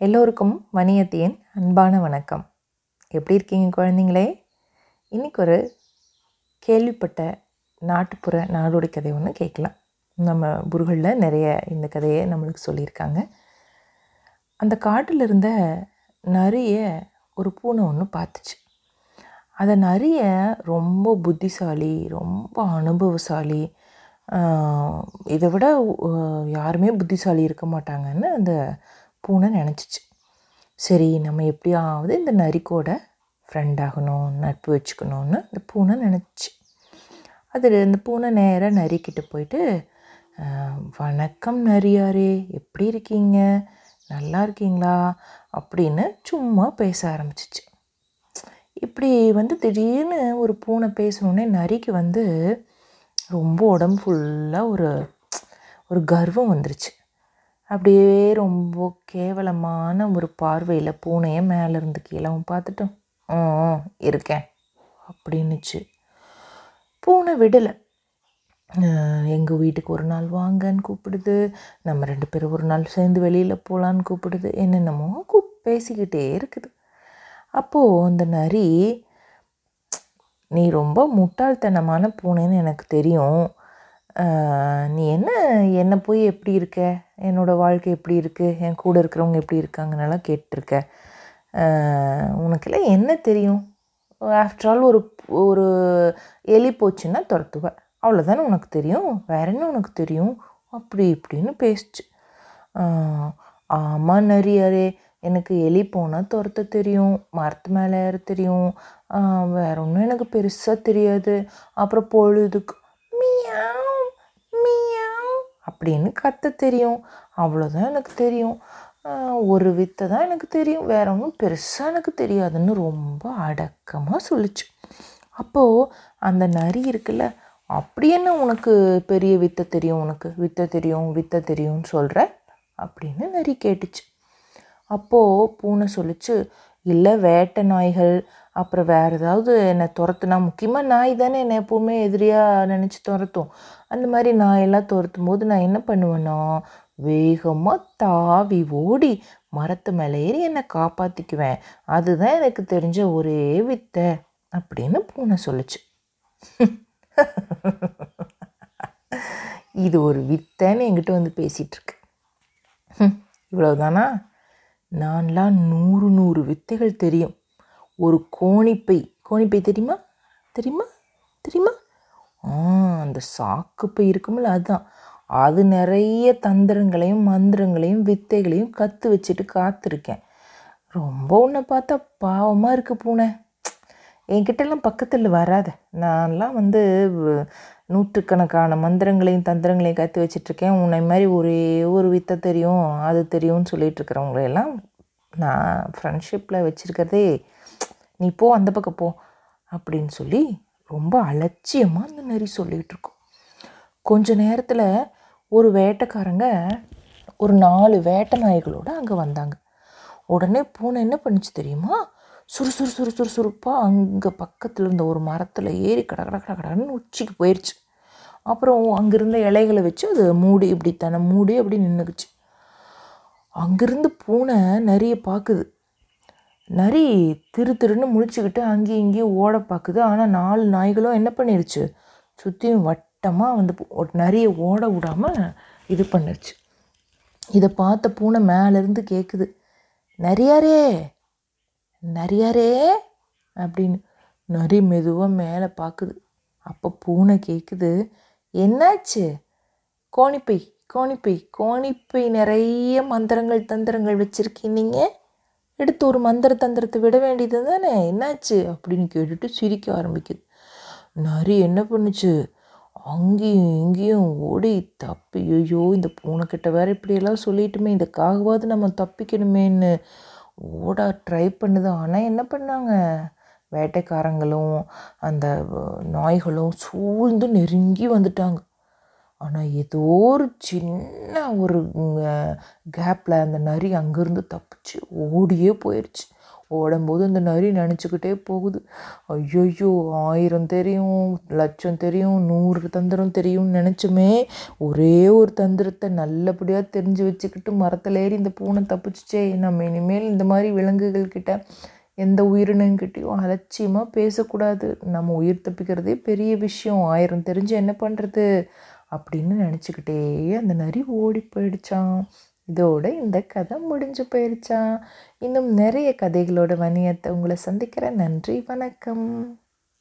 எல்லோருக்கும் வணியத்தியின் அன்பான வணக்கம். எப்படி இருக்கீங்க குழந்தைங்களே? இன்றைக்கி ஒரு கேள்விப்பட்ட நாட்டுப்புற நாடோடி கதை ஒன்று கேட்கலாம். நம்ம குருகளில் நிறைய இந்த கதையை நம்மளுக்கு சொல்லியிருக்காங்க. அந்த காட்டில் இருந்த நிறைய ஒரு பூனை ஒன்று பார்த்துச்சு. அந்த நிறைய ரொம்ப புத்திசாலி ரொம்ப அனுபவசாலி இதை விட யாருமே புத்திசாலி இருக்க மாட்டாங்கன்னு அந்த பூனை நினச்சிச்சு. சரி நம்ம எப்படியாவது இந்த நரிக்கோட ஃப்ரெண்ட் ஆகணும் நட்பு வச்சுக்கணும்னு இந்த பூனை நினச்சி. அது இந்த பூனை நேராக நரிக்கிட்ட போயிட்டு வணக்கம் நரியாரே எப்படி இருக்கீங்க? நல்லா இருக்கீங்களா? அப்படின்னு சும்மா பேச ஆரம்பிச்சிச்சு. இப்படி வந்து திடீர்னு ஒரு பூனை பேசணுன்னே நரிக்கு வந்து ரொம்ப உடம்பு ஃபுல்லாக ஒரு ஒரு கர்வம் வந்துருச்சு. அப்படியே ரொம்ப கேவலமான ஒரு பார்வையில் பூனையை மேலேருந்து கீழே பார்த்துட்டு ம் இருக்கேன் அப்படின்னுச்சு. பூனை விடலை. எங்கள் வீட்டுக்கு ஒரு நாள் வாங்கன்னு கூப்பிடுது. நம்ம ரெண்டு பேரும் ஒரு நாள் சேர்ந்து வெளியில் போகலான்னு கூப்பிடுது. என்னென்னமோ கூ பேசிக்கிட்டே இருக்குது. அப்போது அந்த நரி நீ ரொம்ப முட்டாள்தனமான பூனைன்னு எனக்கு தெரியும். நீ என்ன என்னை போய் எப்படி இருக்க? என்னோட வாழ்க்கை எப்படி இருக்குது என் கூட இருக்கிறவங்க எப்படி இருக்காங்கன்னெல்லாம் கேட்டிருக்கேன். உனக்கெல்லாம் என்ன தெரியும்? ஆஃப்டர் ஆல் ஒரு ஒரு எலி போச்சுன்னா துரத்துவேன். அவ்வளோதானே உனக்கு தெரியும்? வேற என்ன உனக்கு தெரியும்? அப்படி இப்படின்னு பேசிச்சு. ஆமாம் நரியாரே எனக்கு எலி போனால் துரத்த தெரியும். மரத்து மேலே ஏற தெரியும். வேற ஒன்றும் எனக்கு பெருசாக தெரியாது. அப்புறம் பொழுதுக்கு மியாவ் மியாவ் அப்படின்னு கத்த தெரியும். அவ்வளோதான் எனக்கு தெரியும். ஒரு வித்தை தான் எனக்கு தெரியும். வேற ஒன்றும் பெருசாக எனக்கு தெரியாதுன்னு ரொம்ப அடக்கமாக சொல்லுச்சு. அப்போது அந்த நரி இருக்குல்ல அப்படி என்ன உனக்கு பெரிய வித்தை தெரியும்? உனக்கு வித்தை தெரியும் வித்தை தெரியும்னு சொல்கிற அப்படின்னு நரி கேட்டுச்சு. அப்போது பூனை சொல்லுச்சு இல்லை வேட்டை நாய்கள் அப்புறம் வேறு ஏதாவது என்னை துரத்துனா முக்கியமாக நாய் தானே என்னை எப்போவுமே எதிரியாக நினச்சி துரத்தும். அந்த மாதிரி நாயெல்லாம் துரத்தும் போது நான் என்ன பண்ணுவேன்னா வேகமாக தாவி ஓடி மரத்து மேலே ஏறி என்னை காப்பாற்றிக்குவேன் அதுதான் எனக்கு தெரிஞ்ச ஒரே வித்தை அப்படின்னு பூனை சொல்லுச்சு. இது ஒரு வித்தைன்னு என்கிட்ட வந்து பேசிகிட்ருக்கு இவ்வளவுதானா? நான்லாம் நூறு நூறு வித்தைகள் தெரியும். ஒரு கோணிப்பை கோணிப்பை தெரியுமா? தெரியுமா? தெரியுமா? ஆ அந்த சாக்குப்பை இருக்குமில்ல அதுதான். அது நிறைய தந்திரங்களையும் மந்திரங்களையும் வித்தைகளையும் கற்று வச்சுட்டு காத்திருக்கேன். ரொம்ப உன்னை பார்த்தா பாவமாக இருக்கு பூனை. என்கிட்டலாம் பக்கத்தில் வராத. நான்லாம் வந்து நூற்றுக்கணக்கான மந்திரங்களையும் தந்திரங்களையும் கற்று வச்சிட்ருக்கேன். உன்னை மாதிரி ஒரே ஒரு வித்தை தெரியும் அது தெரியும்னு சொல்லிட்டு இருக்கிறவங்களையெல்லாம் நான் ஃப்ரெண்ட்ஷிப்பில் வச்சுருக்கிறதே நீ போ அந்த பக்கம் போ அப்படின்னு சொல்லி ரொம்ப அலட்சியமாக அந்த நரி சொல்லிகிட்டு இருக்கோம். கொஞ்ச நேரத்தில் ஒரு வேட்டைக்காரங்க ஒரு நாலு வேட்டை நாய்களோடு அங்கே வந்தாங்க. உடனே பூனை என்ன பண்ணுச்சு தெரியுமா? சுறு சுறு சுறு சுறு சுறுப்பாக அங்கே பக்கத்தில் இருந்த ஒரு மரத்தில் ஏறி கட கட கட கடன்னு உச்சிக்கு போயிடுச்சு அப்புறம் அங்கேருந்த இலைகளை வச்சு அது மூடி இப்படி தன்னை மூடி அப்படி நின்றுக்குச்சு அங்கேருந்து பூனை நிறைய பார்க்குது நரி திரு திருன்னு முழிச்சுக்கிட்டு அங்கேயும் இங்கேயும் ஓட பார்க்குது ஆனால் நாலு நாய்களும் என்ன பண்ணிருச்சு? சுற்றியும் வட்டமாக வந்து ஒரு நரியை ஓட விடாமல் இது பண்ணிருச்சு இதை பார்த்த பூனை மேலேருந்து கேட்குது நரியாரே நரியாரே அப்படின்னு. நரி மெதுவாக மேலே பார்க்குது அப்போ பூனை கேட்குது என்னாச்சு? கோணிப்பை கோணிப்பை கோணிப்பை நிறைய மந்திரங்கள் தந்திரங்கள் வச்சுருக்கீங்க எடுத்து ஒரு மந்திர தந்திரத்தை விட வேண்டியது தானே? என்னாச்சு? அப்படின்னு கேட்டுட்டு சிரிக்க ஆரம்பிக்குது. நரி என்ன பண்ணுச்சு? அங்கேயும் இங்கேயும் ஓடி தப்பி ஐயோ இந்த பூனைக்கிட்ட வேற இப்படியெல்லாம் சொல்லிட்டுமே இதுக்காகவாவது நம்ம தப்பிக்கணுமேன்னு ஓட ட்ரை பண்ணுது. ஆனால் என்ன பண்ணாங்க? வேட்டைக்காரங்களும் அந்த நாய்களும் சூழ்ந்து நெருங்கி வந்துட்டாங்க. ஆனால் ஏதோ ஒரு சின்ன ஒரு கேப்பில் அந்த நரி அங்கேருந்து தப்பிச்சு ஓடியே போயிடுச்சு ஓடும்போது அந்த நரி நினச்சிக்கிட்டே போகுது. ஐயோயோ ஆயிரம் தெரியும் லட்சம் தெரியும் நூறு தந்திரம் தெரியும்னு நினச்சுமே ஒரே ஒரு தந்திரத்தை நல்லபடியாக தெரிஞ்சு வச்சுக்கிட்டு மரத்தில் ஏறி இந்த பூனை தப்பிச்சிச்சே நம்ம இனிமேல் இந்த மாதிரி விலங்குகள் கிட்ட எந்த உயிரினங்கிட்டையும் அலட்சியமாக பேசக்கூடாது. நம்ம உயிர் தப்பிக்கிறதே பெரிய விஷயம். ஆயிரம் தெரிஞ்சு என்ன பண்ணுறது அப்படின்னு நினச்சிக்கிட்டே அந்த நரி ஓடி போயிடுச்சான் இதோட இந்த கதை முடிஞ்சு போயிடுச்சான் இன்னும் நிறைய கதைகளோட வணியத்தை உங்களை சந்திக்கிறேன். நன்றி வணக்கம்.